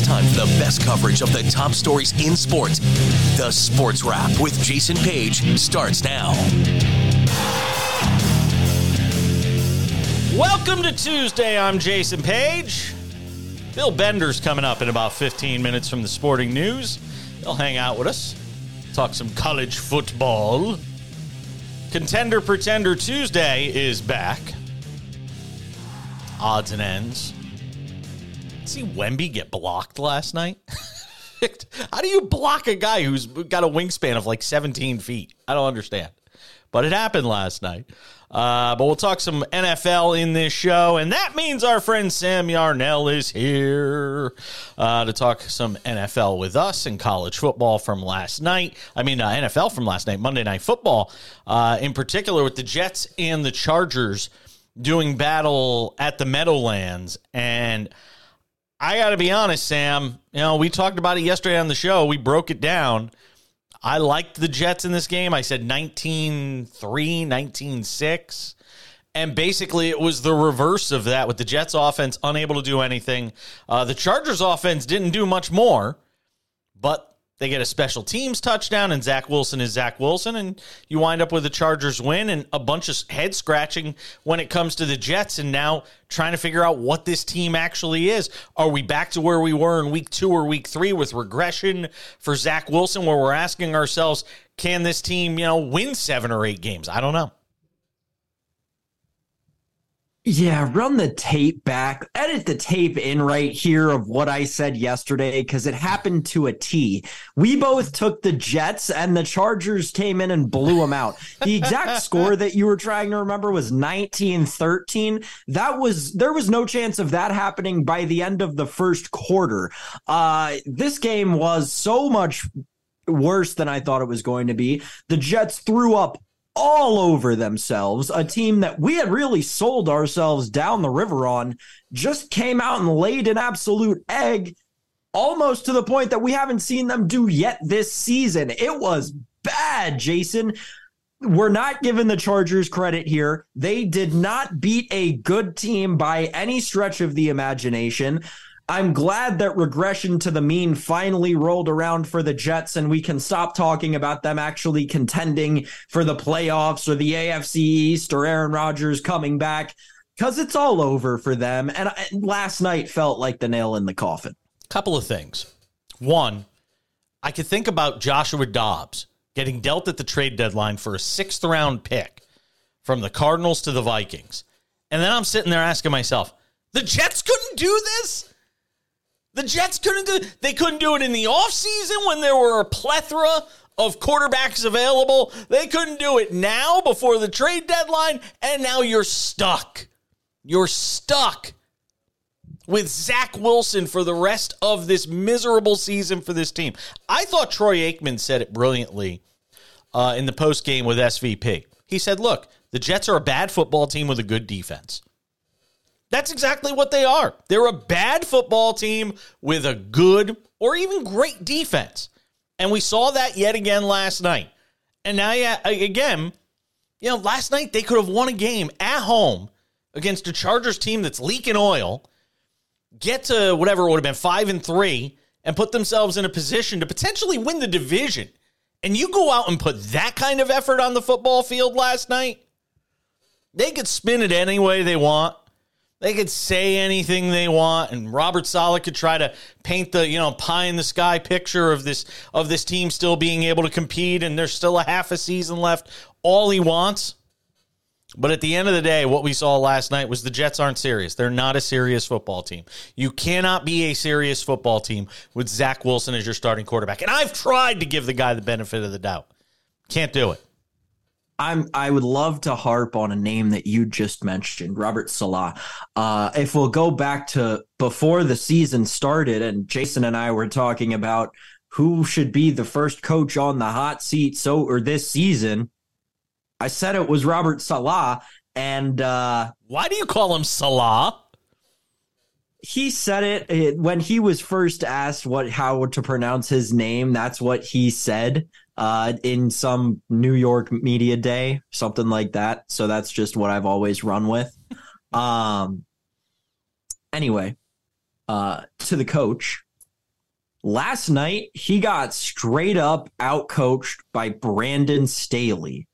It's time for the best coverage of the top stories in sports. The Sports Wrap with Jason Page starts now. Welcome to Tuesday. I'm Jason Page. Bill Bender's coming up in about 15 minutes from the sporting news. He'll hang out with us, talk some college football. Contender Pretender Tuesday is back. Odds and ends. See Wemby get blocked last night? How do you block a guy who's got a wingspan of like 17 feet? I don't understand. But it happened last night. Uh, but we'll talk some NFL in this show, and that means our friend Sam Yarnell is here uh, to talk some NFL with us and college football from last night. I mean, uh, NFL from last night, Monday Night Football, uh, in particular with the Jets and the Chargers doing battle at the Meadowlands. And I got to be honest, Sam, you know, we talked about it yesterday on the show, we broke it down. I liked the Jets in this game. I said 19 3, 19 6. And basically, it was the reverse of that with the Jets offense unable to do anything. Uh, the Chargers offense didn't do much more, but they get a special teams touchdown, and Zach Wilson is Zach Wilson, and you wind up with a Chargers win and a bunch of head scratching when it comes to the Jets, and now trying to figure out what this team actually is. Are we back to where we were in week two or week three with regression for Zach Wilson, where we're asking ourselves, can this team, you know, win seven or eight games? I don't know. Yeah, run the tape back, edit the tape in right here of what I said yesterday because it happened to a T. We both took the Jets and the Chargers came in and blew them out. The exact score that you were trying to remember was 19-13. That was there was no chance of that happening by the end of the first quarter. Uh this game was so much worse than I thought it was going to be. The Jets threw up all over themselves. A team that we had really sold ourselves down the river on just came out and laid an absolute egg, almost to the point that we haven't seen them do yet this season. It was bad, Jason. We're not giving the Chargers credit here. They did not beat a good team by any stretch of the imagination. I'm glad that regression to the mean finally rolled around for the Jets and we can stop talking about them actually contending for the playoffs or the AFC East or Aaron Rodgers coming back because it's all over for them. And last night felt like the nail in the coffin. Couple of things. One, I could think about Joshua Dobbs getting dealt at the trade deadline for a sixth round pick from the Cardinals to the Vikings. And then I'm sitting there asking myself, the Jets couldn't do this? The Jets couldn't do they couldn't do it in the offseason when there were a plethora of quarterbacks available. They couldn't do it now before the trade deadline, and now you're stuck. You're stuck with Zach Wilson for the rest of this miserable season for this team. I thought Troy Aikman said it brilliantly uh, in the post game with SVP. He said, "Look, the Jets are a bad football team with a good defense." That's exactly what they are. They're a bad football team with a good or even great defense. And we saw that yet again last night. And now, yeah, again, you know, last night they could have won a game at home against a Chargers team that's leaking oil, get to whatever it would have been five and three, and put themselves in a position to potentially win the division. And you go out and put that kind of effort on the football field last night, they could spin it any way they want. They could say anything they want, and Robert Saleh could try to paint the you know pie in the sky picture of this of this team still being able to compete, and there's still a half a season left. All he wants, but at the end of the day, what we saw last night was the Jets aren't serious. They're not a serious football team. You cannot be a serious football team with Zach Wilson as your starting quarterback. And I've tried to give the guy the benefit of the doubt. Can't do it. I'm I would love to harp on a name that you just mentioned, Robert Saleh. Uh, if we'll go back to before the season started, and Jason and I were talking about who should be the first coach on the hot seat so or this season, I said it was Robert Saleh. And uh, why do you call him Salah? he said it when he was first asked what how to pronounce his name that's what he said uh, in some New York media day, something like that. So that's just what I've always run with. Um, anyway, uh, to the coach, Last night, he got straight up outcoached by Brandon Staley.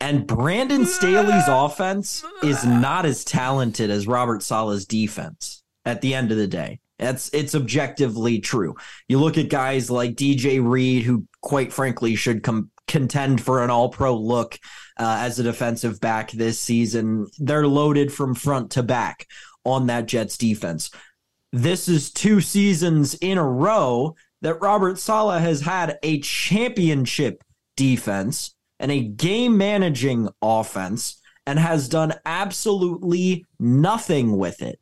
And Brandon Staley's offense is not as talented as Robert Saleh's defense at the end of the day. That's it's objectively true. You look at guys like DJ Reed, who quite frankly should come contend for an all pro look uh, as a defensive back this season. They're loaded from front to back on that Jets defense. This is two seasons in a row that Robert Sala has had a championship defense and a game managing offense and has done absolutely nothing with it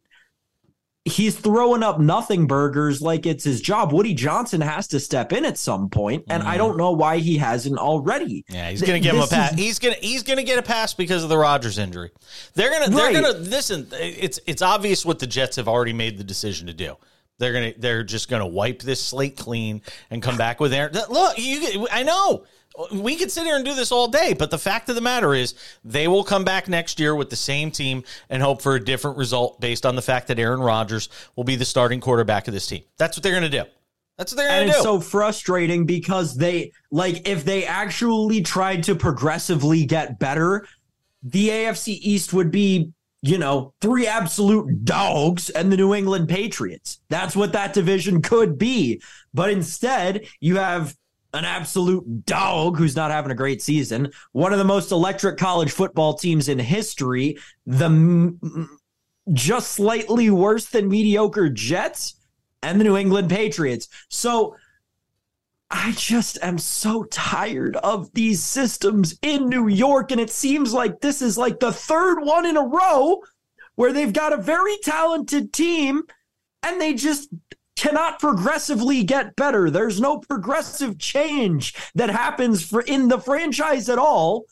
he's throwing up nothing burgers like it's his job. Woody Johnson has to step in at some point, and mm. I don't know why he hasn't already. Yeah, he's going to give him a pass. Is, he's going to he's going to get a pass because of the Rodgers injury. They're going to they're going to listen. It's it's obvious what the Jets have already made the decision to do. They're gonna they're just gonna wipe this slate clean and come back with Aaron. Look, you I know we could sit here and do this all day, but the fact of the matter is they will come back next year with the same team and hope for a different result based on the fact that Aaron Rodgers will be the starting quarterback of this team. That's what they're going to do. That's what they're going to do. It's so frustrating because they like if they actually tried to progressively get better, the AFC East would be you know, three absolute dogs and the New England Patriots. That's what that division could be. But instead, you have an absolute dog who's not having a great season, one of the most electric college football teams in history, the m- just slightly worse than mediocre Jets, and the New England Patriots. So I just am so tired of these systems in New York. And it seems like this is like the third one in a row where they've got a very talented team and they just cannot progressively get better. There's no progressive change that happens for in the franchise at all.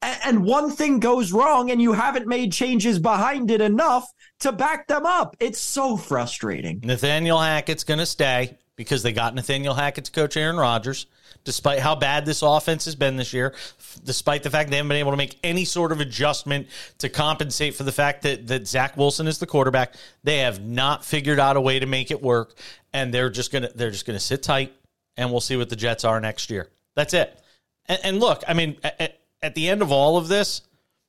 And one thing goes wrong, and you haven't made changes behind it enough to back them up. It's so frustrating. Nathaniel Hackett's going to stay because they got Nathaniel Hackett to coach Aaron Rodgers despite how bad this offense has been this year, despite the fact they haven't been able to make any sort of adjustment to compensate for the fact that, that Zach Wilson is the quarterback. They have not figured out a way to make it work, and they're just gonna they're just gonna sit tight, and we'll see what the Jets are next year. That's it. And, and look, I mean, at, at the end of all of this,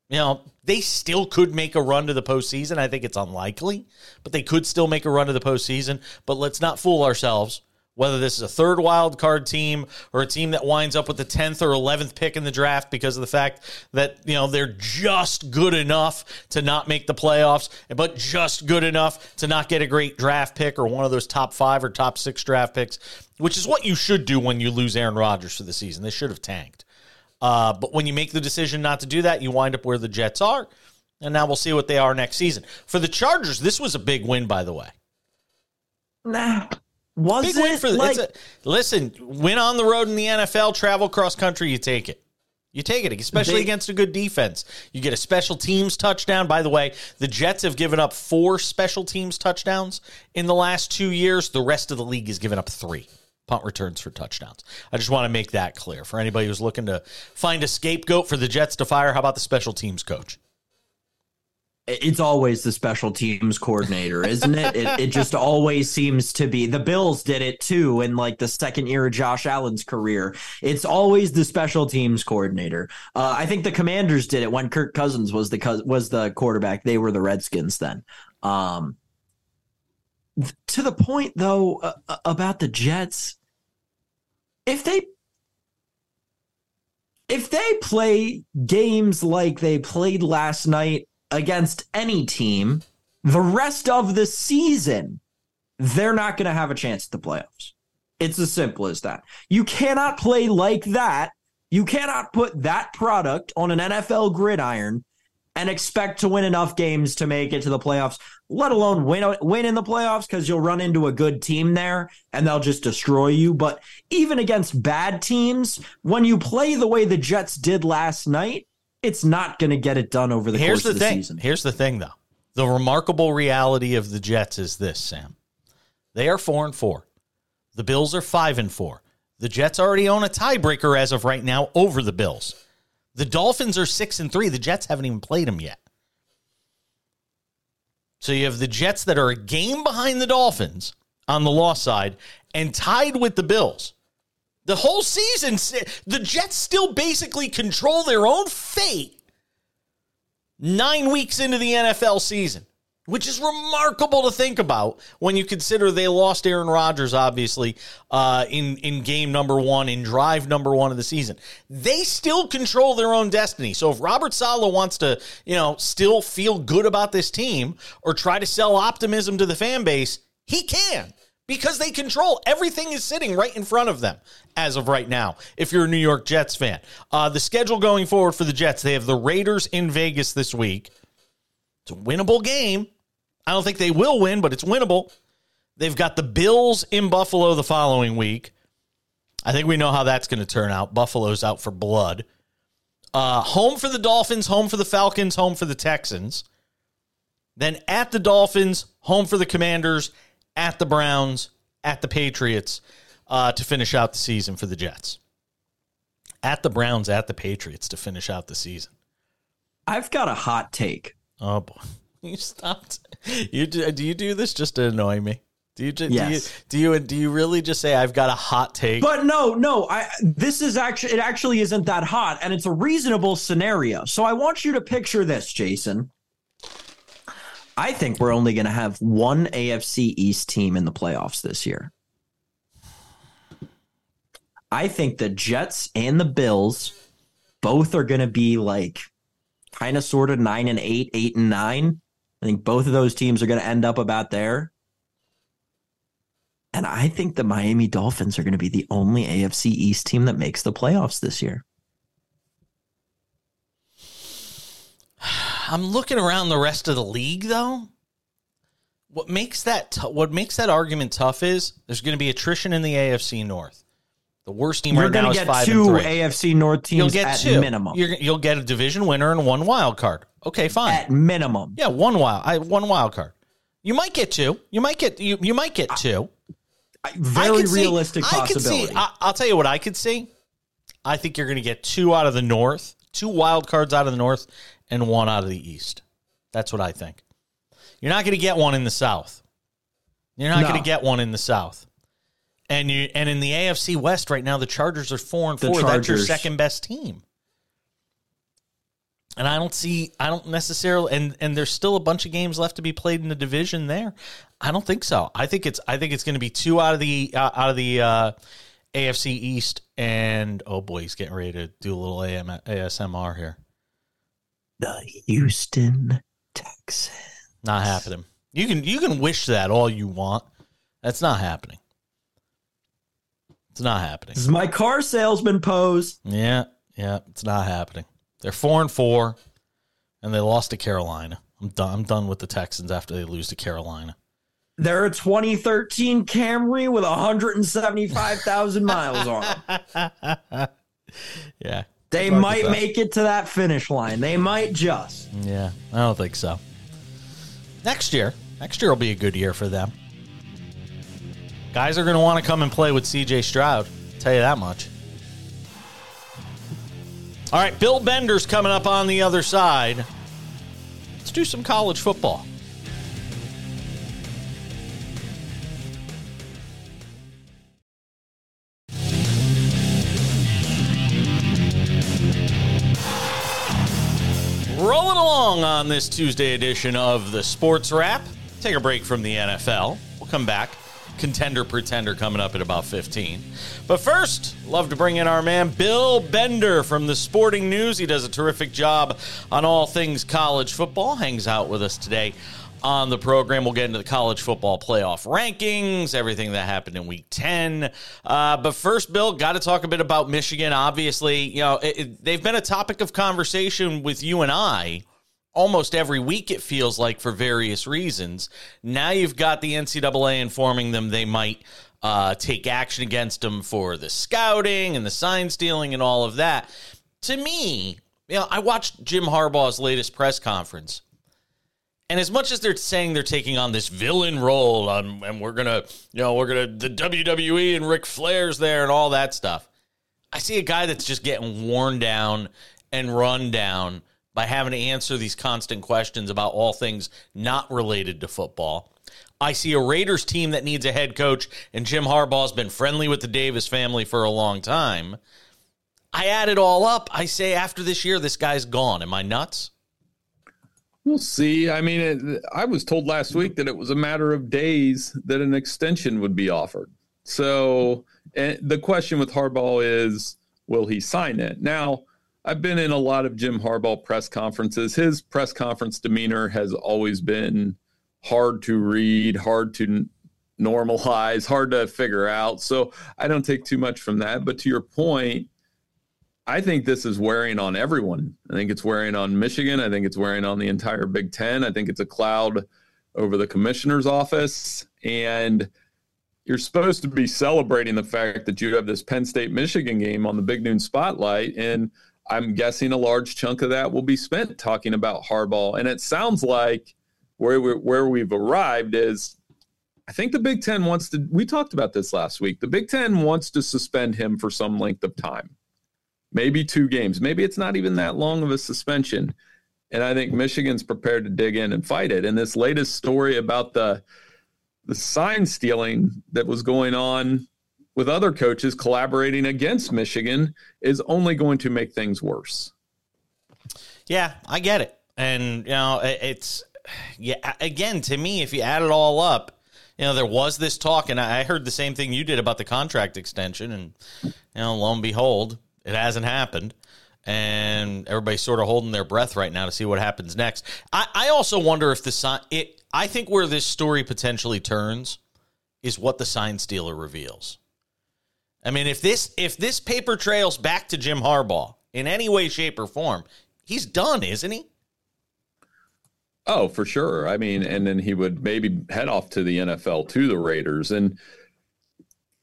you know, they still could make a run to the postseason. I think it's unlikely, but they could still make a run to the postseason. But let's not fool ourselves whether this is a third wild card team or a team that winds up with the 10th or 11th pick in the draft because of the fact that you know they're just good enough to not make the playoffs but just good enough to not get a great draft pick or one of those top 5 or top 6 draft picks which is what you should do when you lose Aaron Rodgers for the season. They should have tanked. Uh, but when you make the decision not to do that you wind up where the Jets are and now we'll see what they are next season. For the Chargers this was a big win by the way. Nah, was Big it? Win for like, a, listen, win on the road in the NFL, travel cross country, you take it. You take it, especially they, against a good defense. You get a special teams touchdown. By the way, the Jets have given up four special teams touchdowns in the last two years. The rest of the league has given up three punt returns for touchdowns. I just want to make that clear for anybody who's looking to find a scapegoat for the Jets to fire. How about the special teams coach? It's always the special teams coordinator, isn't it? it? It just always seems to be. The Bills did it too in like the second year of Josh Allen's career. It's always the special teams coordinator. Uh, I think the Commanders did it when Kirk Cousins was the was the quarterback. They were the Redskins then. Um, to the point though uh, uh, about the Jets, if they if they play games like they played last night against any team the rest of the season, they're not going to have a chance at the playoffs. It's as simple as that. You cannot play like that. You cannot put that product on an NFL gridiron and expect to win enough games to make it to the playoffs, let alone win win in the playoffs because you'll run into a good team there and they'll just destroy you. But even against bad teams, when you play the way the Jets did last night, it's not going to get it done over the Here's course the of the thing. season. Here's the thing, though. The remarkable reality of the Jets is this, Sam. They are four and four. The Bills are five and four. The Jets already own a tiebreaker as of right now over the Bills. The Dolphins are six and three. The Jets haven't even played them yet. So you have the Jets that are a game behind the Dolphins on the loss side, and tied with the Bills. The whole season, the Jets still basically control their own fate nine weeks into the NFL season which is remarkable to think about when you consider they lost Aaron Rodgers, obviously, uh, in in game number one, in drive number one of the season. They still control their own destiny. So if Robert Saleh wants to, you know, still feel good about this team or try to sell optimism to the fan base, he can because they control everything is sitting right in front of them as of right now if you're a new york jets fan uh, the schedule going forward for the jets they have the raiders in vegas this week it's a winnable game I don't think they will win, but it's winnable. They've got the Bills in Buffalo the following week. I think we know how that's going to turn out. Buffalo's out for blood. Uh, home for the Dolphins, home for the Falcons, home for the Texans. Then at the Dolphins, home for the Commanders, at the Browns, at the Patriots uh, to finish out the season for the Jets. At the Browns, at the Patriots to finish out the season. I've got a hot take. Oh boy. You stopped. You do, do you do this just to annoy me? Do you, yes. do you do you do you really just say I've got a hot take? But no, no. I this is actually it actually isn't that hot, and it's a reasonable scenario. So I want you to picture this, Jason. I think we're only going to have one AFC East team in the playoffs this year. I think the Jets and the Bills both are going to be like kind of sort of nine and eight, eight and nine. I think both of those teams are going to end up about there. And I think the Miami Dolphins are going to be the only AFC East team that makes the playoffs this year. I'm looking around the rest of the league though. What makes that t- what makes that argument tough is there's going to be attrition in the AFC North. The worst team You're right now is five and three. AFC North teams you'll get at two. minimum. you will get a division winner and one wild card. Okay, fine. At minimum. Yeah, one wild. I one wild card. You might get two. You might get you. You might get two. very realistic see, possibility. I see, I, I'll tell you what I could see. I think you're going to get two out of the North, two wild cards out of the North, and one out of the East. That's what I think. You're not going to get one in the South. You're not no. going to get one in the South. And you and in the AFC West right now, the Chargers are four and four. That's your second best team and I don't see I don't necessarily and and there's still a bunch of games left to be played in the division there. I don't think so. I think it's I think it's going to be two out of the uh, out of the uh, AFC East and oh boy, he's getting ready to do a little AM, ASMR here. The Houston Texans. Not happening. You can you can wish that all you want. That's not happening. It's not happening. This is my car salesman pose. Yeah, yeah, it's not happening. They're four and four, and they lost to Carolina. I'm done. I'm done with the Texans after they lose to Carolina. They're a 2013 Camry with 175,000 miles on them. yeah. They might make it to that finish line. They might just. Yeah, I don't think so. Next year, next year will be a good year for them. Guys are going to want to come and play with CJ Stroud. I'll tell you that much. All right, Bill Bender's coming up on the other side. Let's do some college football. On this Tuesday edition of the Sports Wrap. Take a break from the NFL. We'll come back contender pretender coming up at about 15. But first, love to bring in our man Bill Bender from the Sporting News. He does a terrific job on all things college football. Hangs out with us today on the program. We'll get into the college football playoff rankings, everything that happened in week 10. Uh, but first, Bill, got to talk a bit about Michigan. Obviously, you know, it, it, they've been a topic of conversation with you and I almost every week, it feels like, for various reasons. Now you've got the NCAA informing them they might uh, take action against them for the scouting and the sign stealing and all of that. To me, you know, I watched Jim Harbaugh's latest press conference. And as much as they're saying they're taking on this villain role, um, and we're gonna, you know, we're gonna the WWE and Ric Flair's there and all that stuff, I see a guy that's just getting worn down and run down by having to answer these constant questions about all things not related to football. I see a Raiders team that needs a head coach, and Jim Harbaugh's been friendly with the Davis family for a long time. I add it all up. I say after this year, this guy's gone. Am I nuts? We'll see. I mean, it, I was told last week that it was a matter of days that an extension would be offered. So the question with Harbaugh is, will he sign it? Now, I've been in a lot of Jim Harbaugh press conferences. His press conference demeanor has always been hard to read, hard to normalize, hard to figure out. So I don't take too much from that. But to your point, I think this is wearing on everyone. I think it's wearing on Michigan. I think it's wearing on the entire Big Ten. I think it's a cloud over the commissioner's office. And you're supposed to be celebrating the fact that you have this Penn State Michigan game on the Big Noon Spotlight. And I'm guessing a large chunk of that will be spent talking about Harbaugh. And it sounds like where, we, where we've arrived is I think the Big Ten wants to, we talked about this last week. The Big Ten wants to suspend him for some length of time maybe two games. Maybe it's not even that long of a suspension. And I think Michigan's prepared to dig in and fight it. And this latest story about the the sign stealing that was going on with other coaches collaborating against Michigan is only going to make things worse. Yeah, I get it. And you know, it's yeah, again, to me if you add it all up, you know, there was this talk and I heard the same thing you did about the contract extension and you know, lo and behold, it hasn't happened. And everybody's sort of holding their breath right now to see what happens next. I, I also wonder if the sign it I think where this story potentially turns is what the sign stealer reveals. I mean, if this if this paper trails back to Jim Harbaugh in any way, shape, or form, he's done, isn't he? Oh, for sure. I mean, and then he would maybe head off to the NFL to the Raiders. And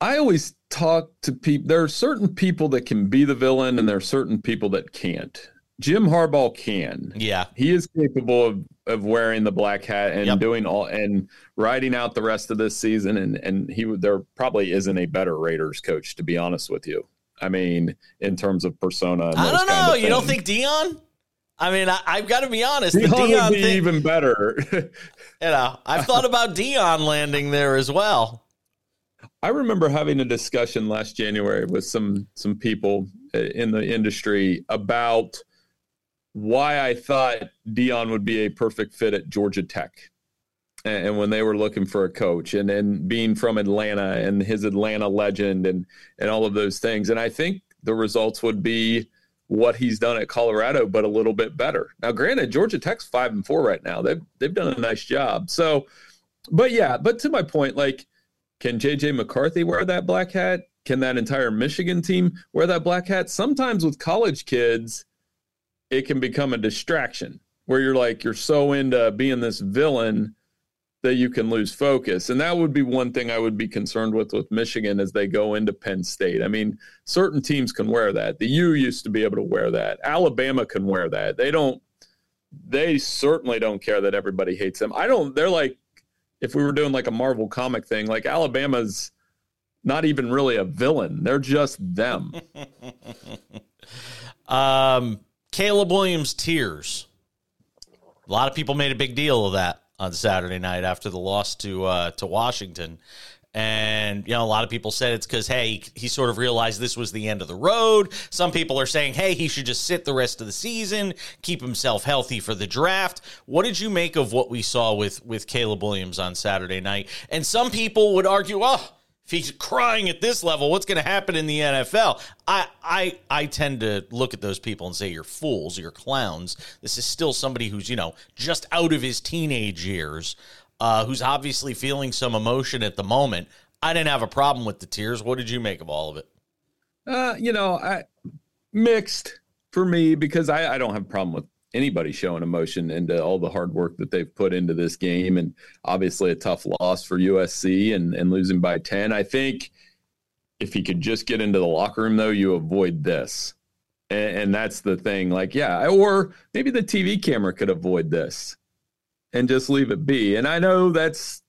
I always talk to people. There are certain people that can be the villain, and there are certain people that can't. Jim Harbaugh can. Yeah, he is capable of of wearing the black hat and yep. doing all and riding out the rest of this season. And and he. There probably isn't a better Raiders coach, to be honest with you. I mean, in terms of persona. I don't know. You don't think Deion? I mean, I, have got to be honest. Deion the Deion would be thing, even better. you know, I've thought about Deion landing there as well. I remember having a discussion last January with some some people uh, in the industry about why I thought Deion would be a perfect fit at Georgia Tech. And when they were looking for a coach and then being from Atlanta and his Atlanta legend and and all of those things. And I think the results would be what he's done at Colorado, but a little bit better. Now, granted, Georgia Tech's five and four right now. They've they've done a nice job. So, but yeah, but to my point, like can JJ McCarthy wear that black hat? Can that entire Michigan team wear that black hat? Sometimes with college kids, it can become a distraction where you're like, you're so into being this villain that you can lose focus. And that would be one thing I would be concerned with with Michigan as they go into Penn State. I mean, certain teams can wear that. The U used to be able to wear that. Alabama can wear that. They don't they certainly don't care that everybody hates them. I don't they're like if we were doing like a Marvel comic thing, like Alabama's not even really a villain. They're just them. um, Caleb Williams tears. A lot of people made a big deal of that on Saturday night after the loss to uh, to Washington. And, you know, a lot of people said it's because, hey, he sort of realized this was the end of the road. Some people are saying, hey, he should just sit the rest of the season, keep himself healthy for the draft. What did you make of what we saw with, with Caleb Williams on Saturday night? And some people would argue, oh, if he's crying at this level, what's going to happen in the NFL? I, I, I tend to look at those people and say, you're fools, you're clowns. This is still somebody who's, you know, just out of his teenage years uh, who's obviously feeling some emotion at the moment. I didn't have a problem with the tears. What did you make of all of it? Uh, you know, I mixed for me because I, I don't have a problem with anybody showing emotion into all the hard work that they've put into this game and obviously a tough loss for USC and, and losing by 10. I think if he could just get into the locker room though, you avoid this. And, and that's the thing. Like, yeah, or maybe the TV camera could avoid this and just leave it be. And I know that's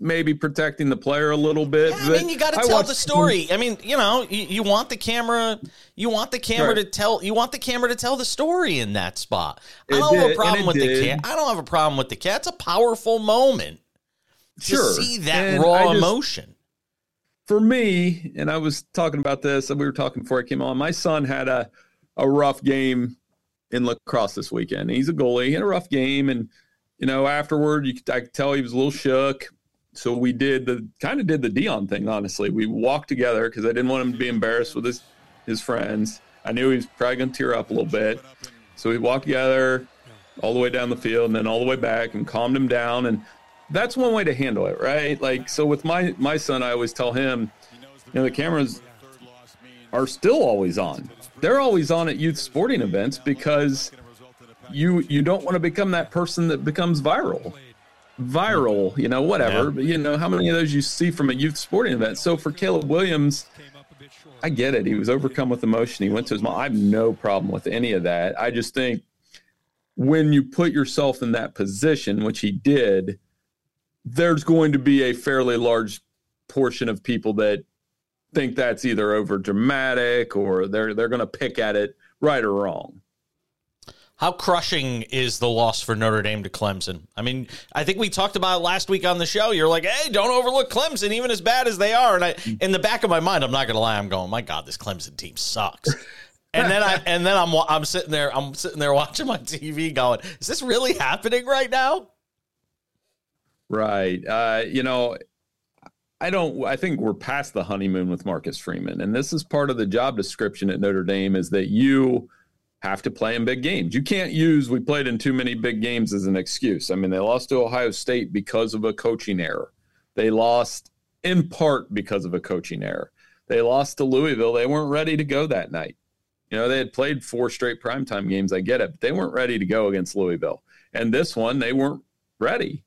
maybe protecting the player a little bit. Yeah, I mean, you got to tell the story. I mean, you know, you, you, want the camera, you want the camera right. to tell, you want the camera to tell the story in that spot. I don't did, have a problem with did. the cat. I don't have a problem with the cat. It's a powerful moment. Sure. to see that And raw just- emotion. for me, and I was talking about this, and we were talking before I came on. My son had a a rough game in lacrosse this weekend. He's a goalie. He had a rough game, and you know, afterward, you could, I could tell he was a little shook. So we did the kind of did the Deion thing. Honestly, we walked together because I didn't want him to be embarrassed with his his friends. I knew he was probably going to tear up a little bit. So we walked together all the way down the field and then all the way back and calmed him down. And that's one way to handle it, right? Like, so with my my son, I always tell him, you know, the cameras are still always on. They're always on at youth sporting events because you you don't want to become that person that becomes viral. Viral, you know, whatever. Yeah. But you know, how many of those you see from a youth sporting event? So for Caleb Williams, I get it. He was overcome with emotion. He went to his mom. I have no problem with any of that. I just think when you put yourself in that position, which he did, there's going to be a fairly large portion of people that think that's either over dramatic or they're they're going to pick at it right or wrong. How crushing is the loss for Notre Dame to Clemson? I mean, I think we talked about it last week on the show. You're like, "Hey, don't overlook Clemson, even as bad as they are." And I, in the back of my mind, I'm not going to lie, I'm going, "My God, this Clemson team sucks." And then I, and then I'm, I'm sitting there, I'm sitting there watching my TV, going, "Is this really happening right now?" Right. Uh, you know, I don't I think we're past the honeymoon with Marcus Freeman. And this is part of the job description at Notre Dame is that you have to play in big games. You can't use we played in too many big games as an excuse. I mean, they lost to Ohio State because of a coaching error. They lost in part because of a coaching error. They lost to Louisville. They weren't ready to go that night. You know, they had played four straight primetime games. I get it, but they weren't ready to go against Louisville. And this one, they weren't ready.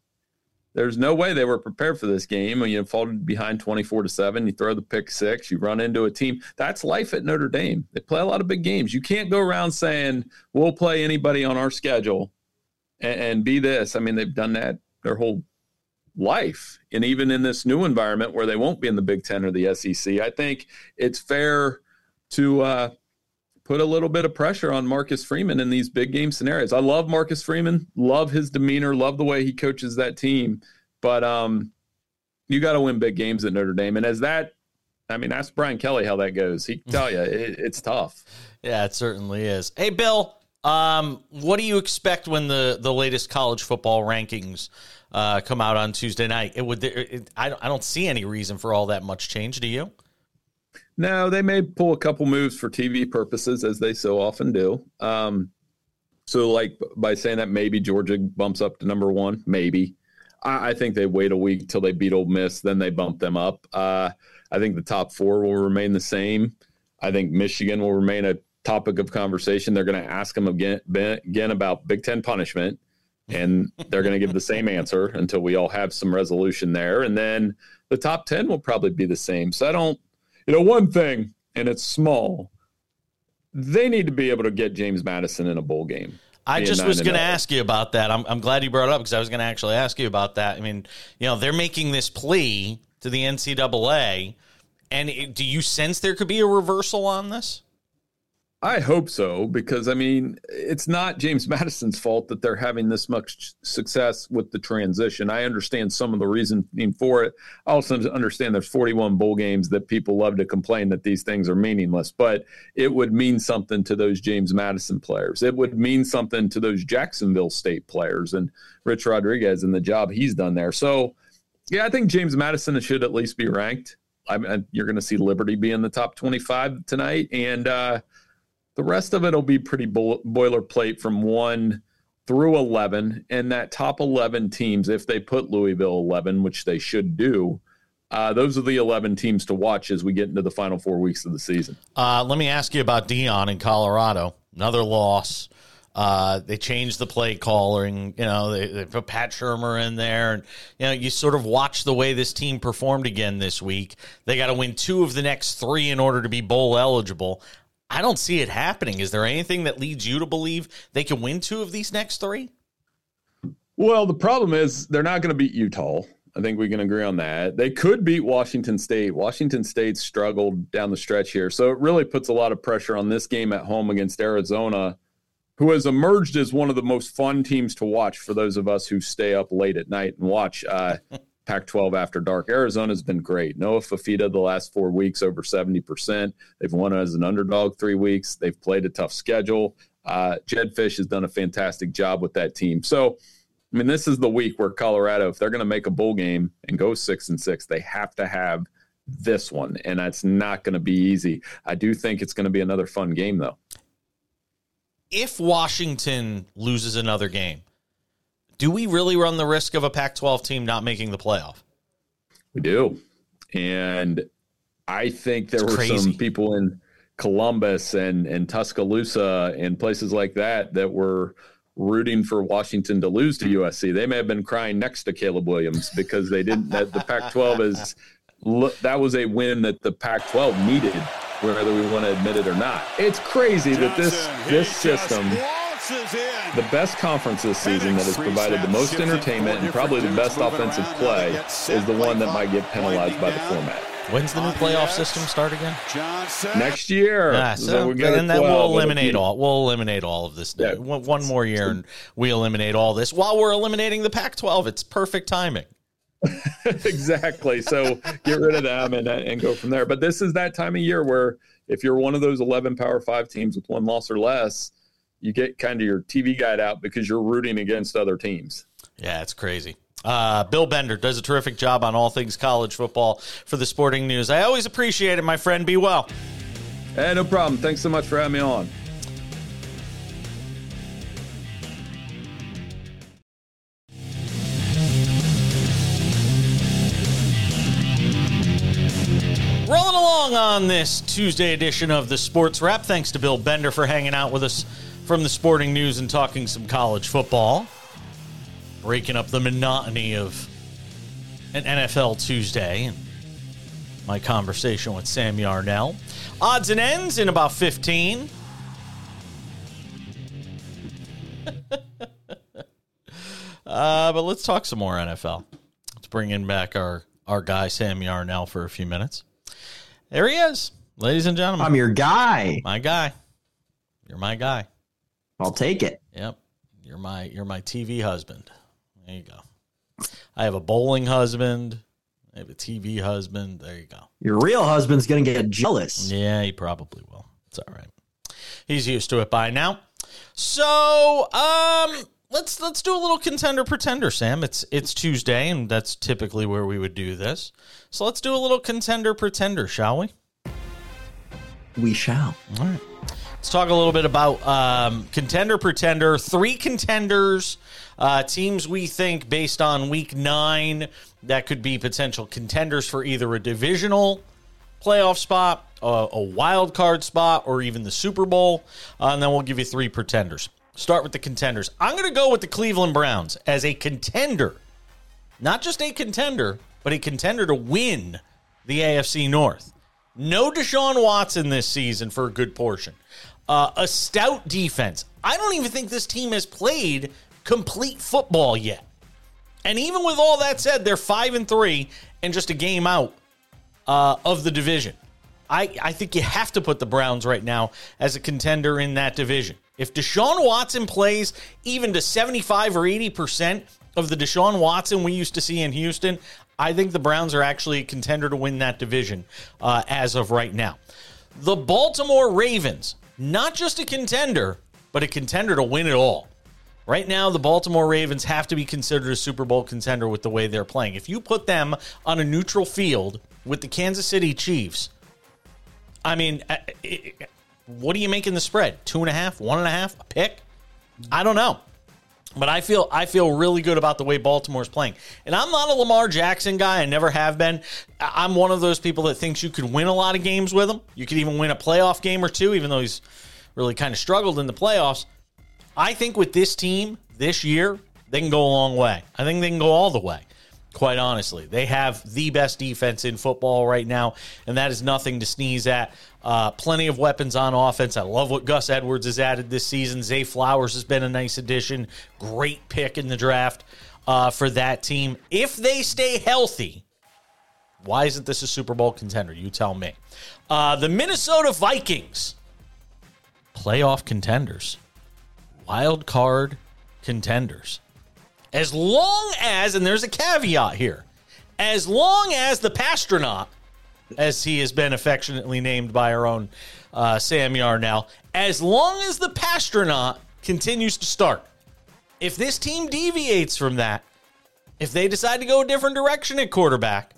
There's no way they were prepared for this game. You fall behind 24 to 7, you throw the pick six, you run into a team. That's life at Notre Dame. They play a lot of big games. You can't go around saying, we'll play anybody on our schedule and, and be this. I mean, they've done that their whole life. And even in this new environment where they won't be in the Big Ten or the SEC, I think it's fair to uh, put a little bit of pressure on Marcus Freeman in these big game scenarios. I love Marcus Freeman, love his demeanor, love the way he coaches that team. But um, you got to win big games at Notre Dame. And as that, I mean, ask Brian Kelly how that goes. He can tell you it, it's tough. Yeah, it certainly is. Hey, Bill, um, what do you expect when the the latest college football rankings uh, come out on Tuesday night? It would. It, I I don't see any reason for all that much change. Do you? No, they may pull a couple moves for TV purposes, as they so often do. Um, so, like by saying that, maybe Georgia bumps up to number one. Maybe. I, I think they wait a week till they beat Ole Miss, then they bump them up. Uh, I think the top four will remain the same. I think Michigan will remain a topic of conversation. They're going to ask them again, again about Big Ten punishment, and they're going to give the same answer until we all have some resolution there. And then the top 10 will probably be the same. So I don't, you know, one thing, and it's small, they need to be able to get James Madison in a bowl game. I just was going to oh. ask you about that. I'm, I'm glad you brought it up because I was going to actually ask you about that. I mean, you know, they're making this plea to the NCAA, and it, do you sense there could be a reversal on this? I hope so because I mean it's not James Madison's fault that they're having this much success with the transition. I understand some of the reasoning for it. I also understand there's 41 bowl games that people love to complain that these things are meaningless, but it would mean something to those James Madison players. It would mean something to those Jacksonville State players and Rich Rodriguez and the job he's done there. So, yeah, I think James Madison should at least be ranked. I mean, you're going to see Liberty be in the top 25 tonight, and uh, the rest of it will be pretty bo- boilerplate from one through 11. And that top 11 teams, if they put Louisville 11, which they should do, uh, those are the 11 teams to watch as we get into the final four weeks of the season. Uh, let me ask you about Deion in Colorado. Another loss. Uh, they changed the play calling. You know, they, they put Pat Shurmur in there, and you know, you sort of watch the way this team performed again this week. They got to win two of the next three in order to be bowl eligible. I don't see it happening. Is there anything that leads you to believe they can win two of these next three? Well, the problem is they're not going to beat Utah. I think we can agree on that. They could beat Washington State. Washington State struggled down the stretch here. So it really puts a lot of pressure on this game at home against Arizona, who has emerged as one of the most fun teams to watch for those of us who stay up late at night and watch. Uh, Pac 12 after dark. Arizona's been great. Noah Fifita, the last four weeks over 70%. They've won as an underdog three weeks. They've played a tough schedule. Uh, Jedd Fisch has done a fantastic job with that team. So, I mean, this is the week where Colorado, if they're going to make a bowl game and go six and six, they have to have this one, and that's not going to be easy. I do think it's going to be another fun game, though. If Washington loses another game, do we really run the risk of a Pac 12 team not making the playoff? We do. And I think there It's were crazy. some people in Columbus and, and Tuscaloosa and places like that that were rooting for Washington to lose to USC. They may have been crying next to Caleb Williams because they didn't, that the Pac 12 is, that was a win that the Pac 12 needed, whether we want to admit it or not. It's crazy that this, this system the best conference this season that has provided the most entertainment and probably the best offensive play is the one that might get penalized by the format. When's the new playoff system start again? Next year, Yeah, so, we got and then 12, we'll eliminate all. We'll eliminate all of this. Yeah. One, one more year, and we eliminate all this while we're eliminating the Pac-12. It's perfect timing. exactly. So get rid of them and and go from there. But this is that time of year where if you're one of those 11 Power Five teams with one loss or less, you get kind of your TV guide out because you're rooting against other teams. Yeah, it's crazy. Uh, Bill Bender does a terrific job on all things college football for the Sporting News. I always appreciate it, my friend. Be well. Hey, no problem. Thanks so much for having me on. Rolling along on this Tuesday edition of the Sports Wrap. Thanks to Bill Bender for hanging out with us from the Sporting News and talking some college football. Breaking up the monotony of an NFL Tuesday and my conversation with Sam Yarnell. Odds and ends in about 15. uh, but let's talk some more NFL. Let's bring in back our, our guy, Sam Yarnell, for a few minutes. There he is, ladies and gentlemen. I'm your guy. my guy. You're my guy. I'll take it. Yep. You're my you're my TV husband. There you go. I have a bowling husband. I have a TV husband. There you go. Your real husband's gonna get jealous. Yeah, he probably will. It's all right. He's used to it by now. So, um, let's let's do a little contender pretender, Sam. It's it's Tuesday, and that's typically where we would do this. So let's do a little contender pretender, shall we? We shall. All right. Let's talk a little bit about um, contender pretender. Three contenders, uh, teams we think based on week nine that could be potential contenders for either a divisional playoff spot, a, a wild card spot, or even the Super Bowl. Uh, and then we'll give you three pretenders. Start with the contenders. I'm going to go with the Cleveland Browns as a contender, not just a contender, but a contender to win the AFC North. No Deshaun Watson this season for a good portion. Uh, a stout defense. I don't even think this team has played complete football yet. And even with all that said, they're five and three and just a game out uh, of the division. I, I think you have to put the Browns right now as a contender in that division. If Deshaun Watson plays even to 75 or 80% of the Deshaun Watson we used to see in Houston, I think the Browns are actually a contender to win that division uh, as of right now. The Baltimore Ravens, not just a contender, but a contender to win it all. Right now, the Baltimore Ravens have to be considered a Super Bowl contender with the way they're playing. If you put them on a neutral field with the Kansas City Chiefs, I mean, uh, what are you making the spread? Two and a half, one and a half, a pick? I don't know. But I feel I feel really good about the way Baltimore's playing. And I'm not a Lamar Jackson guy. I never have been. I'm one of those people that thinks you could win a lot of games with him. You could even win a playoff game or two, even though he's really kind of struggled in the playoffs. I think with this team this year, they can go a long way. I think they can go all the way. Quite honestly, they have the best defense in football right now, and that is nothing to sneeze at. Uh, plenty of weapons on offense. I love what Gus Edwards has added this season. Zay Flowers has been a nice addition. Great pick in the draft uh, for that team. If they stay healthy, why isn't this a Super Bowl contender? You tell me. Uh, the Minnesota Vikings, playoff contenders wild card contenders. As long as, and there's a caveat here, as long as the Passtronaut, as he has been affectionately named by our own uh, Sam Yarnell, as long as the Passtronaut continues to start, if this team deviates from that, if they decide to go a different direction at quarterback,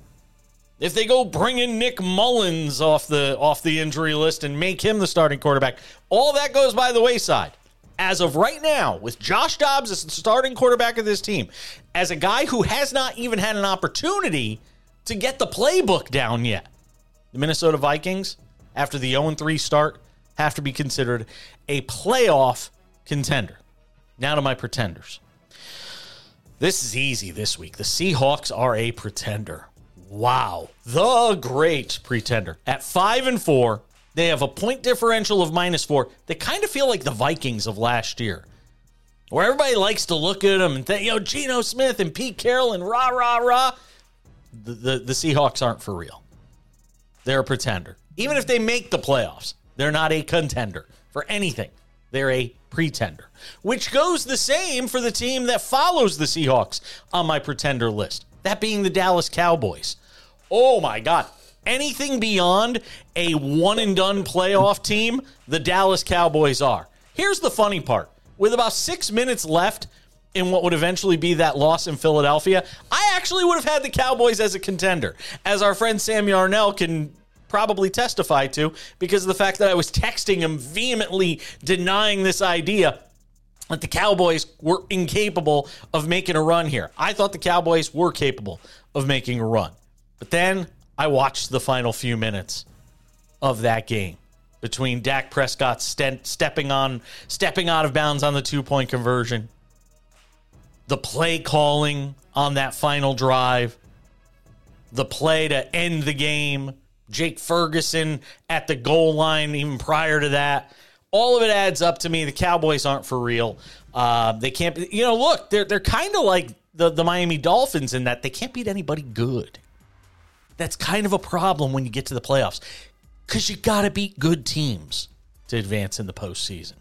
if they go bring in Nick Mullens off the off the injury list and make him the starting quarterback, all that goes by the wayside. As of right now, with Josh Dobbs as the starting quarterback of this team, as a guy who has not even had an opportunity to get the playbook down yet, the Minnesota Vikings, after the 0 3 start, have to be considered a playoff contender. Now to my pretenders. This is easy this week. The Seahawks are a pretender. Wow. The great pretender. At 5 and 4, they have a point differential of minus 4. They kind of feel like the Vikings of last year. Where everybody likes to look at them and think, yo, Geno Smith and Pete Carroll and rah, rah, rah. The, the, the Seahawks aren't for real. They're a pretender. Even if they make the playoffs, they're not a contender for anything. They're a pretender, which goes the same for the team that follows the Seahawks on my pretender list, that being the Dallas Cowboys. Oh my God. Anything beyond a one and done playoff team, the Dallas Cowboys are. Here's the funny part with about six minutes left in what would eventually be that loss in Philadelphia, I actually would have had the Cowboys as a contender. As our friend Sam Yarnell can probably testify to because of the fact that I was texting him vehemently denying this idea that the Cowboys were incapable of making a run here. I thought the Cowboys were capable of making a run. But then I watched the final few minutes of that game between Dak Prescott st- stepping on stepping out of bounds on the two-point conversion, the play calling on that final drive, the play to end the game, Jake Ferguson at the goal line even prior to that. All of it adds up to me. The Cowboys aren't for real. Uh, they can't. be, You know, look, they're they're kind of like the the Miami Dolphins in that they can't beat anybody good. That's kind of a problem when you get to the playoffs because you got to beat good teams to advance in the postseason.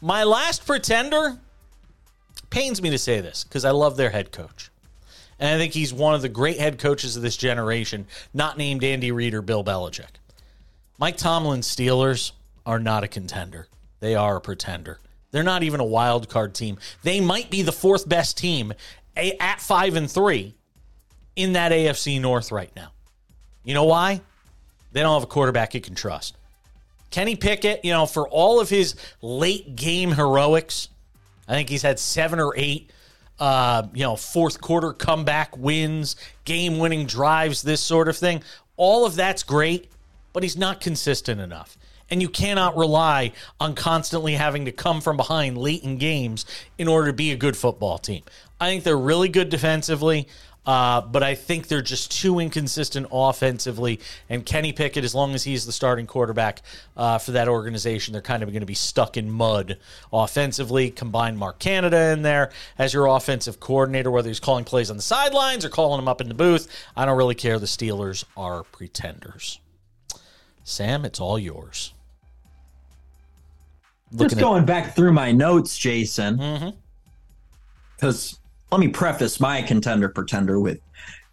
My last pretender pains me to say this because I love their head coach. And I think he's one of the great head coaches of this generation, not named Andy Reid or Bill Belichick. Mike Tomlin's Steelers are not a contender. They are a pretender. They're not even a wild card team. They might be the fourth best team at 5 and 3 in that AFC North right now. You know why? They don't have a quarterback you can trust. Kenny Pickett, you know, for all of his late game heroics, I think he's had seven or eight, uh, you know, fourth quarter comeback wins, game winning drives, this sort of thing. All of that's great, but he's not consistent enough. And you cannot rely on constantly having to come from behind late in games in order to be a good football team. I think they're really good defensively. Uh, but I think they're just too inconsistent offensively. And Kenny Pickett, as long as he's the starting quarterback uh, for that organization, they're kind of going to be stuck in mud offensively. Combine Matt Canada in there as your offensive coordinator, whether he's calling plays on the sidelines or calling them up in the booth. I don't really care. The Steelers are pretenders. Sam, it's all yours. Looking Just going at- back through my notes, Jason, because mm-hmm let me preface my contender pretender with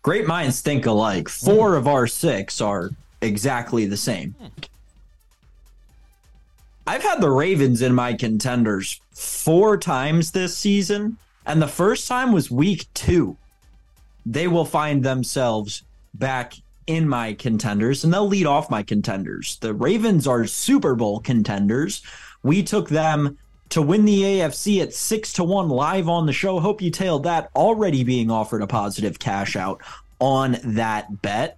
great minds think alike. Four of our six are exactly the same. I've had the Ravens in my contenders four times this season, and the first time was week two. They will find themselves back in my contenders, and they'll lead off my contenders. The Ravens are Super Bowl contenders. We took them to win the AFC at six to one live on the show. Hope you tailed that. Already being offered a positive cash out on that bet.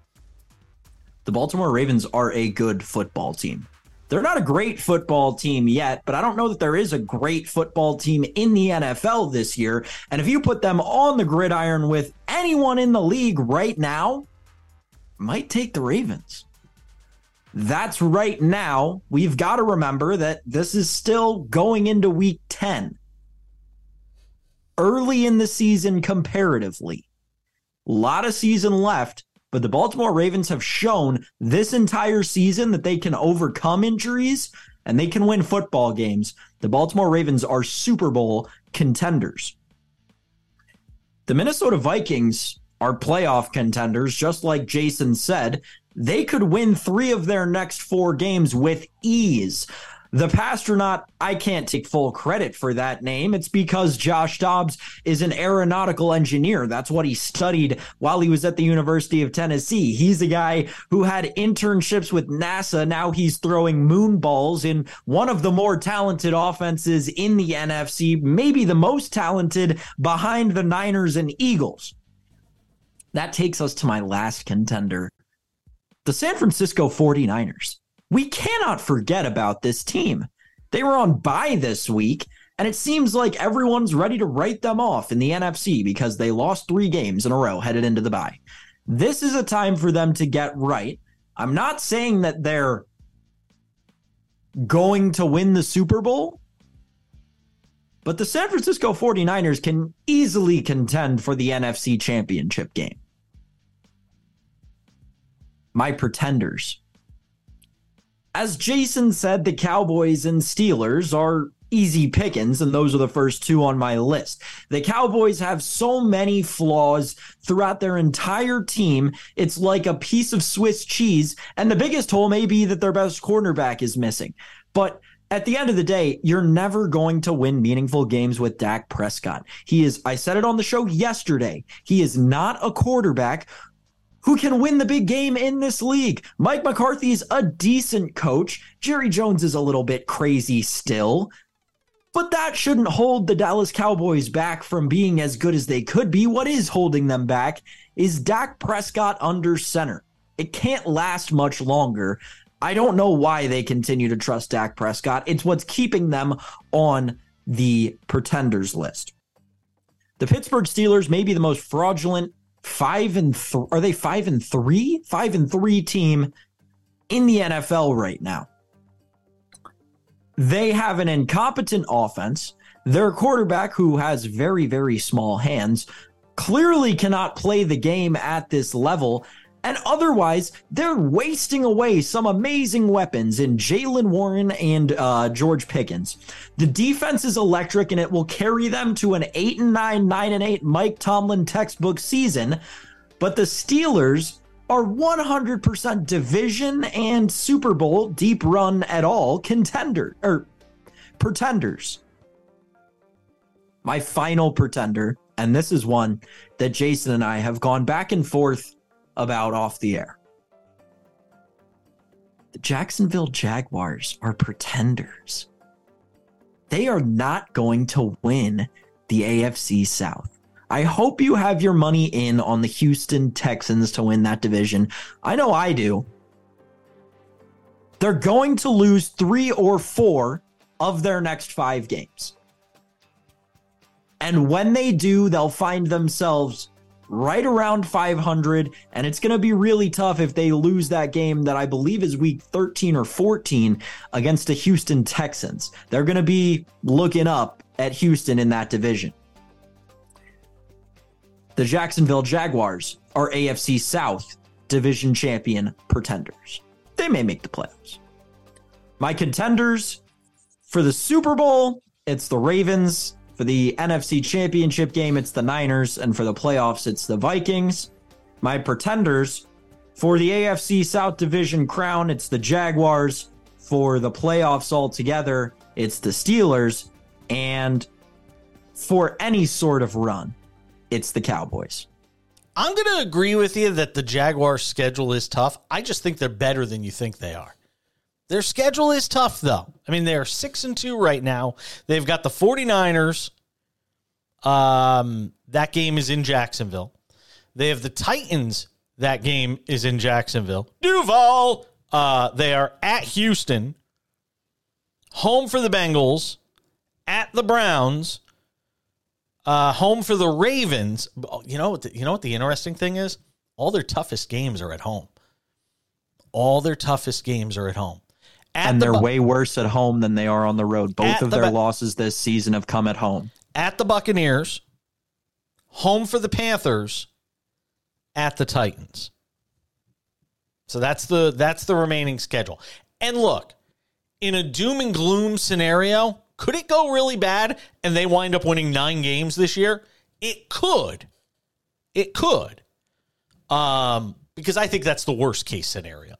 The Baltimore Ravens are a good football team. They're not a great football team yet, but I don't know that there is a great football team in the NFL this year. And if you put them on the gridiron with anyone in the league right now, might take the Ravens. That's right now. We've got to remember that this is still going into week 10. Early in the season, comparatively. A lot of season left, but the Baltimore Ravens have shown this entire season that they can overcome injuries and they can win football games. The Baltimore Ravens are Super Bowl contenders. The Minnesota Vikings are playoff contenders, just like Jason said. They could win three of their next four games with ease. The Passtronaut, I can't take full credit for that name. It's because Josh Dobbs is an aeronautical engineer. That's what he studied while he was at the University of Tennessee. He's a guy who had internships with NASA. Now he's throwing moon balls in one of the more talented offenses in the NFC, maybe the most talented behind the Niners and Eagles. That takes us to my last contender the San Francisco 49ers we cannot forget about this team. They were on bye this week, and it seems like everyone's ready to write them off in the NFC because they lost three games in a row headed into the bye. This is a time for them to get right. I'm not saying that they're going to win the Super Bowl, but the San Francisco 49ers can easily contend for the NFC championship game. My pretenders as Jason said, the Cowboys and Steelers are easy pickings, and those are the first two on my list. The Cowboys have so many flaws throughout their entire team. It's like a piece of Swiss cheese, and the biggest hole may be that their best cornerback is missing. But at the end of the day, you're never going to win meaningful games with Dak Prescott. He is, I said it on the show yesterday, he is not a quarterback who can win the big game in this league. Mike McCarthy's a decent coach. Jerry Jones is a little bit crazy still. But that shouldn't hold the Dallas Cowboys back from being as good as they could be. What is holding them back is Dak Prescott under center. It can't last much longer. I don't know why they continue to trust Dak Prescott. It's what's keeping them on the pretenders list. The Pittsburgh Steelers may be the most fraudulent five and th- are they five and three? Five and three team in the NFL right now. They have an incompetent offense. Their quarterback, who has very, very small hands, clearly cannot play the game at this level. And otherwise, they're wasting away some amazing weapons in Jaylen Warren and uh, George Pickens. The defense is electric, and it will carry them to an eight and nine, nine and eight Mike Tomlin textbook season. But the Steelers are 100% division and Super Bowl deep run at all contender or pretenders. My final pretender, and this is one that Jason and I have gone back and forth about off the air. The Jacksonville Jaguars are pretenders. They are not going to win the AFC South. I hope you have your money in on the Houston Texans to win that division. I know I do. They're going to lose three or four of their next five games. And when they do, they'll find themselves right around 500. And it's going to be really tough if they lose that game that I believe is week 13 or 14 against the Houston Texans. They're going to be looking up at Houston in that division. The Jacksonville Jaguars are AFC South division champion pretenders. They may make the playoffs. My contenders for the Super Bowl, it's the Ravens. For the NFC Championship game, it's the Niners. And for the playoffs, it's the Vikings. My pretenders for the AFC South Division crown, it's the Jaguars. For the playoffs altogether, it's the Steelers. And for any sort of run, it's the Cowboys. I'm going to agree with you that the Jaguars' schedule is tough. I just think they're better than you think they are. Their schedule is tough, though. I mean, they're six and two right now. They've got the 49ers. Um, that game is in Jacksonville. They have the Titans. That game is in Jacksonville. Duval. Uh, they are at Houston. Home for the Bengals. At the Browns. Uh, home for the Ravens. You know, you know what the interesting thing is? All their toughest games are at home. All their toughest games are at home. At and the they're bu- way worse at home than they are on the road. Both of the their bu- losses this season have come at home. At the Buccaneers, home for the Panthers, at the Titans. So that's the that's the remaining schedule. And look, in a doom and gloom scenario, could it go really bad and they wind up winning 9 games this year? It could. It could. Um, because I think that's the worst case scenario.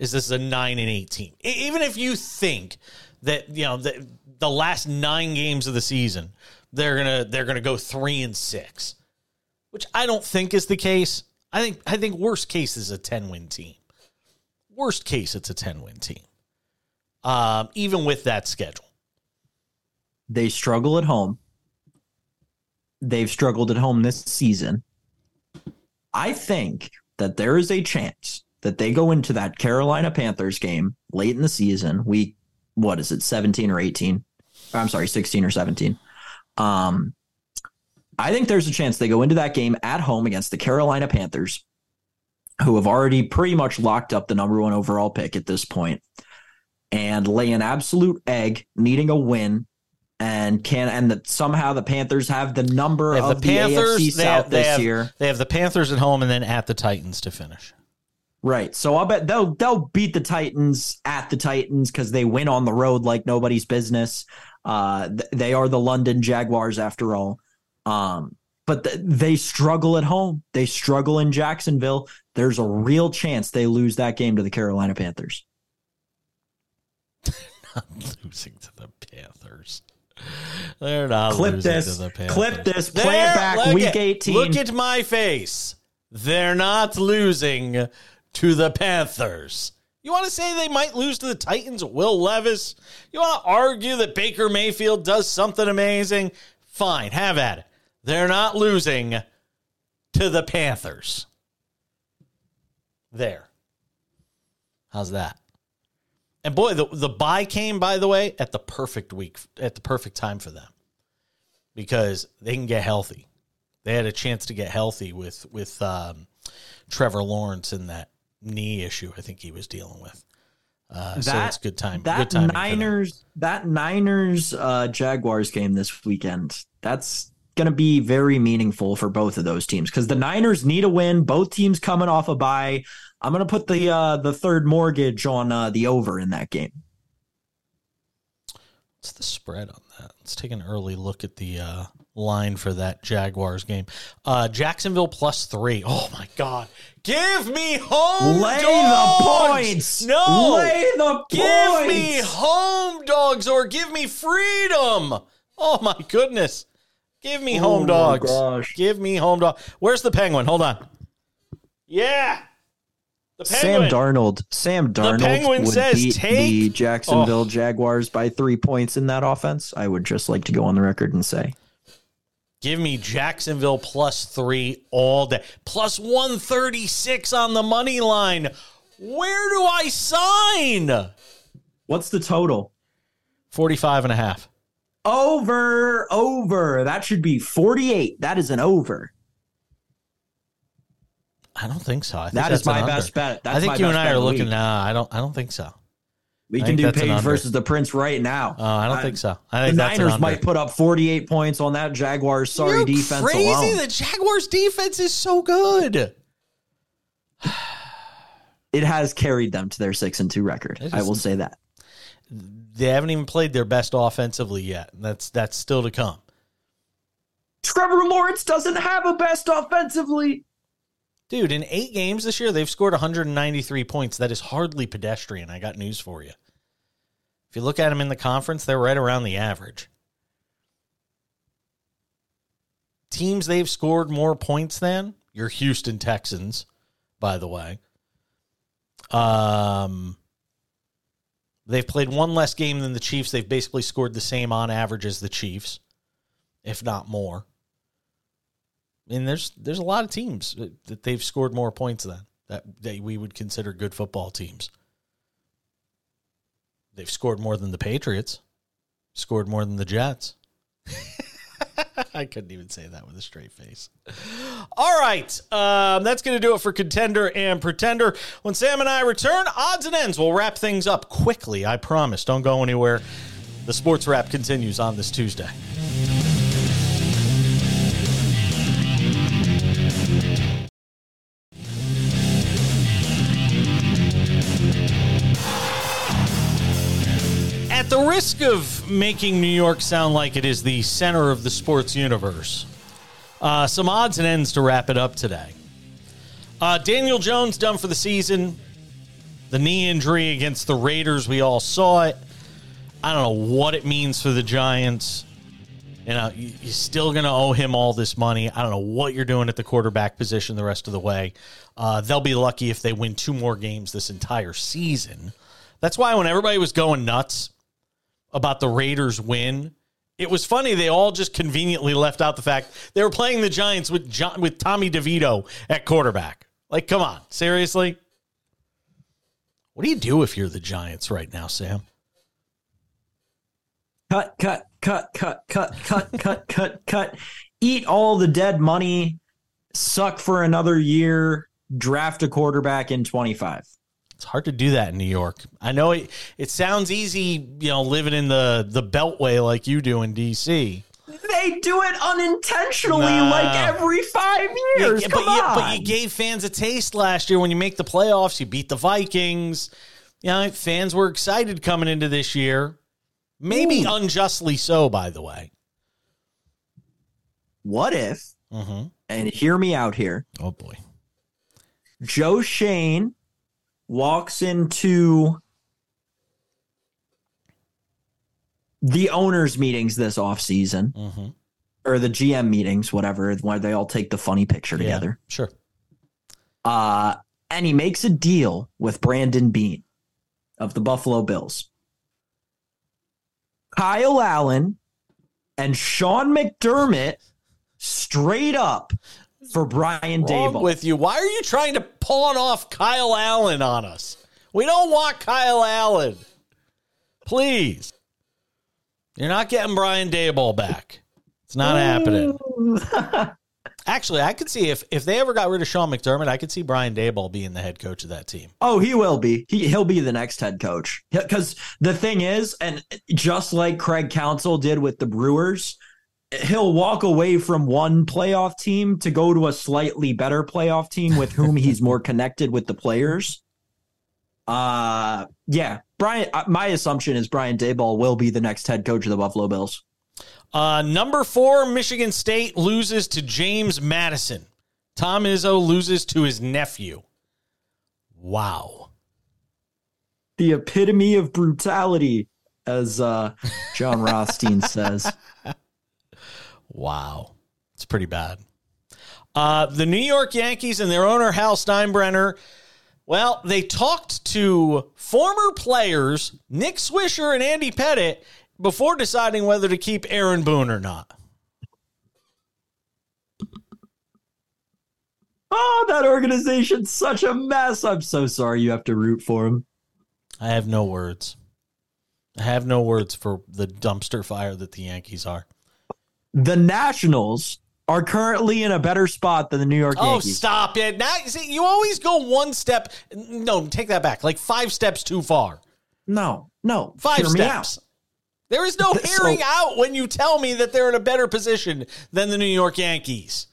Is this a nine and eight team? Even if you think that you know the, the last nine games of the season they're gonna they're gonna go three and six, which I don't think is the case. I think I think worst case is a ten win team. Worst case, it's a ten win team. Um, even with that schedule. They struggle at home. They've struggled at home this season. I think that there is a chance that they go into that Carolina Panthers game late in the season, week what is it, 17 or 18? I'm sorry, 16 or 17. Um I think there's a chance they go into that game at home against the Carolina Panthers, who have already pretty much locked up the number one overall pick at this point, and lay an absolute egg, needing a win and can and that somehow the Panthers have the number have of the the, Panthers AFC South have, this have- year. They have the Panthers at home and then at the Titans to finish. Right. So I'll bet they'll they'll beat the Titans at the Titans because they win on the road like nobody's business. Uh, th- they are the London Jaguars after all. Um, but th- they struggle at home. They struggle in Jacksonville. There's a real chance they lose that game to the Carolina Panthers. losing to the Panthers. They're not Clip losing this. to the Panthers. Clip this. Play They're- it back. Week at- 18. Look at my face. They're not losing to the Panthers. You want to say they might lose to the Titans? Will Levis? You want to argue that Baker Mayfield does something amazing? Fine, have at it. They're not losing to the Panthers. There. How's that? And boy, the the bye came by the way at the perfect week at the perfect time for them because they can get healthy. They had a chance to get healthy with with um, Trevor Lawrence and that knee issue I think he was dealing with. Uh, so it's good time. That good timing for them. Niners, that Niners uh, Jaguars game this weekend. That's going to be very meaningful for both of those teams because the Niners need a win. Both teams coming off a bye. I'm going to put the uh, the third mortgage on uh, the over in that game. What's the spread on that? Let's take an early look at the uh, line for that Jaguars game. Uh, Jacksonville plus three. Oh my God! Give me home. Lay dogs! the points. No, lay the give points. me home dogs or give me freedom. Oh my goodness! Give me home Oh dogs. Give me home dog. Where's the penguin? Hold on. Yeah, Sam. Darnold. Sam Darnold Penguin would says beat take- the Jacksonville Oh. Jaguars by three points in that offense. I would just like to go on the record and say. Give me Jacksonville plus three all day. Plus 136 on the money line. Where do I sign? What's the total? 45 and a half. Over, over. That should be 48. That is an over. I don't think so. I think That is my best bet. That's I think you and I are looking. Nah, I don't. I don't think so. We I can do Page versus the Prince right now. Uh, I don't I- think so. I the think that's Niners might put up 48 points on that Jaguars sorry You're defense crazy. alone. The Jaguars defense is so good. it has carried them to their 6 and 2 record. It I will say that. They haven't even played their best offensively yet. That's that's still to come. Trevor Lawrence doesn't have a best offensively. Dude, in eight games this year, they've scored 193 points. That is hardly pedestrian. I got news for you. If you look at them in the conference, they're right around the average. Teams they've scored more points than your Houston Texans, by the way. Um, they've played one less game than the Chiefs. They've basically scored the same on average as the Chiefs, if not more. Mean, there's there's a lot of teams that- they've scored more points than that that we would consider good football teams. They've scored more than the Patriots, scored more than the Jets. I couldn't even say that with a straight face. All right, um, that's going to do it for contender and pretender. When Sam and I return, odds and ends, we'll wrap things up quickly. I promise. Don't go anywhere. The sports wrap continues on this Tuesday. Risk of making New York sound like it is the center of the sports universe, uh, some odds and ends to wrap it up today. Uh, Daniel Jones done for the season. The knee injury against the Raiders, we all saw it. I don't know what it means for the Giants. You know, you're still going to owe him all this money. I don't know what you're doing at the quarterback position the rest of the way. Uh, they'll be lucky if they win two more games this entire season. That's why when everybody was going nuts about the Raiders win, it was funny. They all just conveniently left out the fact they were playing the Giants with John, with Tommy DeVito at quarterback. Like, come on, seriously. What do you do if you're the Giants right now, Sam? Cut, cut, cut, cut, cut, cut, cut, cut, cut. Eat all the dead money. Suck for another year. Draft a quarterback in 25. It's hard to do that in New York. I know it, it sounds easy, you know, living in the, the Beltway like you do in D.C. They do it unintentionally nah. like every five years. Yeah, but, you, but you gave fans a taste last year when you make the playoffs. You beat the Vikings. You know, fans were excited coming into this year. Maybe Ooh. unjustly so, by the way. What if, mm-hmm. and hear me out here. Oh, boy. Joe Schoen walks into the owners' meetings this offseason, mm-hmm. or the GM meetings, whatever, where they all take the funny picture yeah, together. Sure. Uh, and he makes a deal with Brandon Beane of the Buffalo Bills. Kyle Allen and Sean McDermott straight up for Brian Daboll. With you, why are you trying to pawn off Kyle Allen on us? We don't want Kyle Allen. Please, you're not getting Brian Daboll back. It's not happening. Actually, I could see if if they ever got rid of Sean McDermott, I could see Brian Daboll being the head coach of that team. Oh, he will be. He he'll be the next head coach. Because the thing is, and just like Craig Counsell did with the Brewers, he'll walk away from one playoff team to go to a slightly better playoff team with whom he's more connected with the players. Uh yeah, Brian. Uh, my assumption is Brian Daboll will be the next head coach of the Buffalo Bills. Uh, number four, Michigan State loses to James Madison. Tom Izzo loses to his nephew. Wow. The epitome of brutality, as uh, Jon Rothstein says. Wow. It's pretty bad. Uh, the New York Yankees and their owner, Hal Steinbrenner, well, they talked to former players, Nick Swisher and Andy Pettitte, before deciding whether to keep Aaron Boone or not. Oh, that organization's such a mess. I'm so sorry you have to root for him. I have no words. I have no words for the dumpster fire that the Yankees are. The Nationals are currently in a better spot than the New York oh, Yankees. Oh, stop it. Now see, you always go one step no, take that back. Like 5 steps too far. No. No. 5 steps. There is no hearing so, out when you tell me that they're in a better position than the New York Yankees.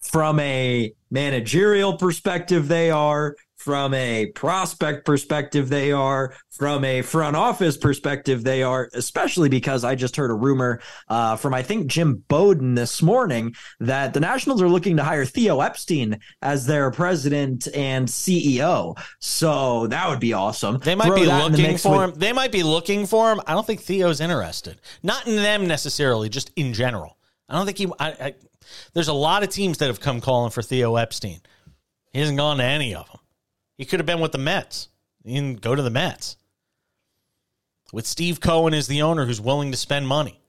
From a managerial perspective, they are. From a prospect perspective, they are. From a front office perspective, they are, especially because I just heard a rumor uh, from, I think, Jim Bowden this morning that the Nationals are looking to hire Theo Epstein as their president and CEO. So that would be awesome. They might Throw be looking for with- him. They might be looking for him. I don't think Theo's interested. Not in them necessarily, just in general. I don't think he. I, I, there's a lot of teams that have come calling for Theo Epstein. He hasn't gone to any of them. He could have been with the Mets. He can go to the Mets. With Steve Cohen as the owner who's willing to spend money.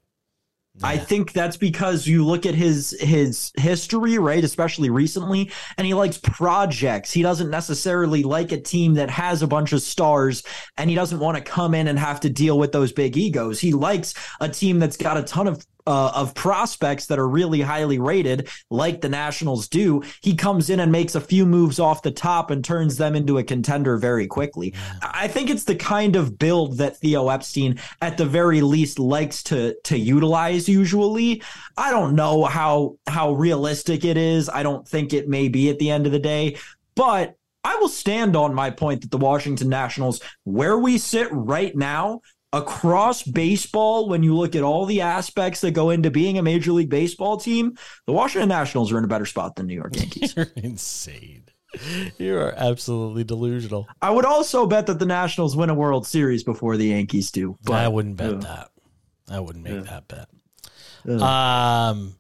Yeah. I think that's because you look at his his history, right? Especially recently, and he likes projects. He doesn't necessarily like a team that has a bunch of stars, and he doesn't want to come in and have to deal with those big egos. He likes a team that's got a ton of uh, of prospects that are really highly rated, like the Nationals do, he comes in and makes a few moves off the top and turns them into a contender very quickly. I think it's the kind of build that Theo Epstein, at the very least, likes to to utilize. Usually, I don't know how how realistic it is. I don't think it may be at the end of the day, but I will stand on my point that the Washington Nationals, where we sit right now, across baseball, when you look at all the aspects that go into being a Major League Baseball team, the Washington Nationals are in a better spot than New York Yankees. You're insane. You are absolutely delusional. I would also bet that the Nationals win a World Series before the Yankees do. But I wouldn't bet that. I wouldn't make that bet. Um,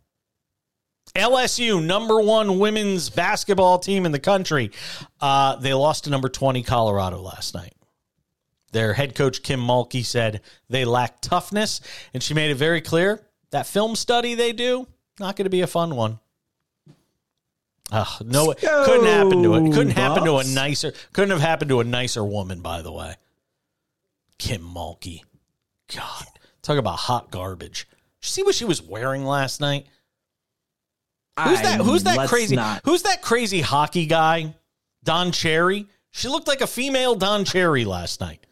LSU, number one women's basketball team in the country. Uh, they lost to number 20 Colorado last night. Their head coach, Kim Mulkey, said they lack toughness, and she made it very clear that film study they do, not going to be a fun one. Uh, no, it couldn't happen to it. Couldn't happen to a nicer. Couldn't have happened to a nicer woman, by the way. Kim Mulkey. God, talk about hot garbage. You see what she was wearing last night? Who's that? Who's that crazy? not- Who's that crazy hockey guy? Don Cherry. She looked like a female Don Cherry last night.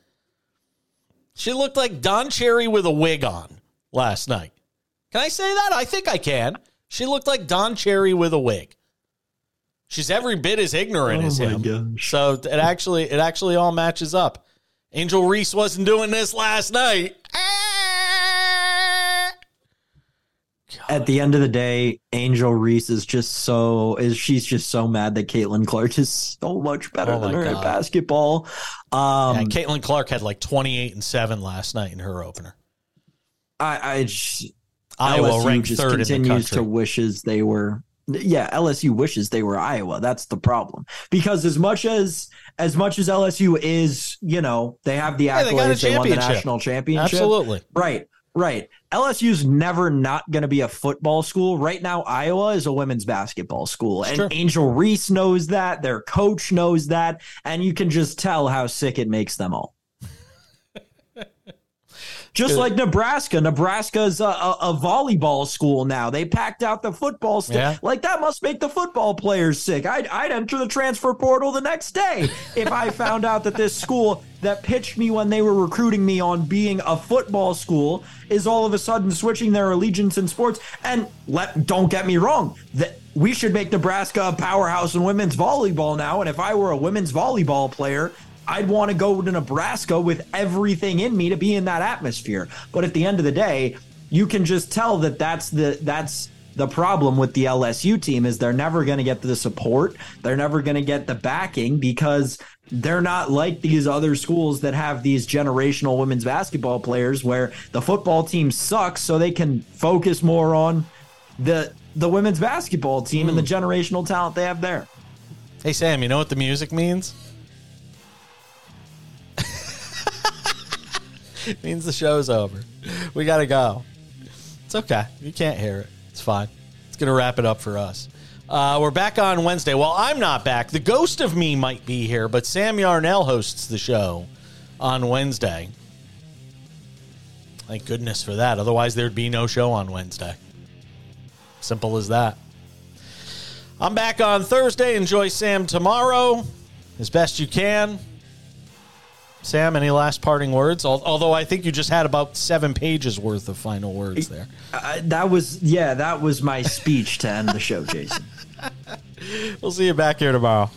She looked like Don Cherry with a wig on last night. Can I say that? I think I can. She looked like Don Cherry with a wig. She's every bit as ignorant Oh as him. gosh. So it actually it actually all matches up. Angel Reese wasn't doing this last night. At the end of the day, Angel Reese is just so is she's just so mad that Caitlin Clark is so much better Oh than her at basketball. Um, Yeah, Caitlin Clark had like 28 and 7 last night in her opener. I, I just, Iowa LSU ranked just third in the continues to wishes they were. Yeah, LSU wishes they were Iowa. That's the problem. Because as much as as much as LSU is, you know, they have the Yeah, they accolades, they, won the national championship. Absolutely. Right, right. LSU's never not going to be a football school. Right now, Iowa is a women's basketball school. And Sure. Angel Reese knows that. Their coach knows that. And you can just tell how sick it makes them all. Just like Nebraska. Nebraska's a, a, a volleyball school now. They packed out the football stuff. Yeah. Like that must make the football players sick. I'd, I'd enter the transfer portal the next day if I found out that this school that pitched me when they were recruiting me on being a football school is all of a sudden switching their allegiance in sports. And let don't get me wrong, that we should make Nebraska a powerhouse in women's volleyball now. And if I were a women's volleyball player, I'd want to go to Nebraska with everything in me to be in that atmosphere. But at the end of the day, you can just tell that that's the that's the problem with the LSU team is they're never going to get the support. They're never going to get the backing because they're not like these other schools that have these generational women's basketball players where the football team sucks so they can focus more on the the women's basketball team and the hmm. generational talent they have there. Hey, Sam, you know what the music means? means the show's over. We got to go. It's okay. You can't hear it. It's fine. It's going to wrap it up for us. Uh, we're back on Wednesday. Well, I'm not back. The ghost of me might be here, but Sam Yarnell hosts the show on Wednesday. Thank goodness for that. Otherwise, there'd be no show on Wednesday. Simple as that. I'm back on Thursday. Enjoy Sam tomorrow as best you can. Sam, any last parting words? Although I think you just had about seven pages worth of final words there. Uh, that was yeah, that was my speech to end the show, Jason. We'll see you back here tomorrow.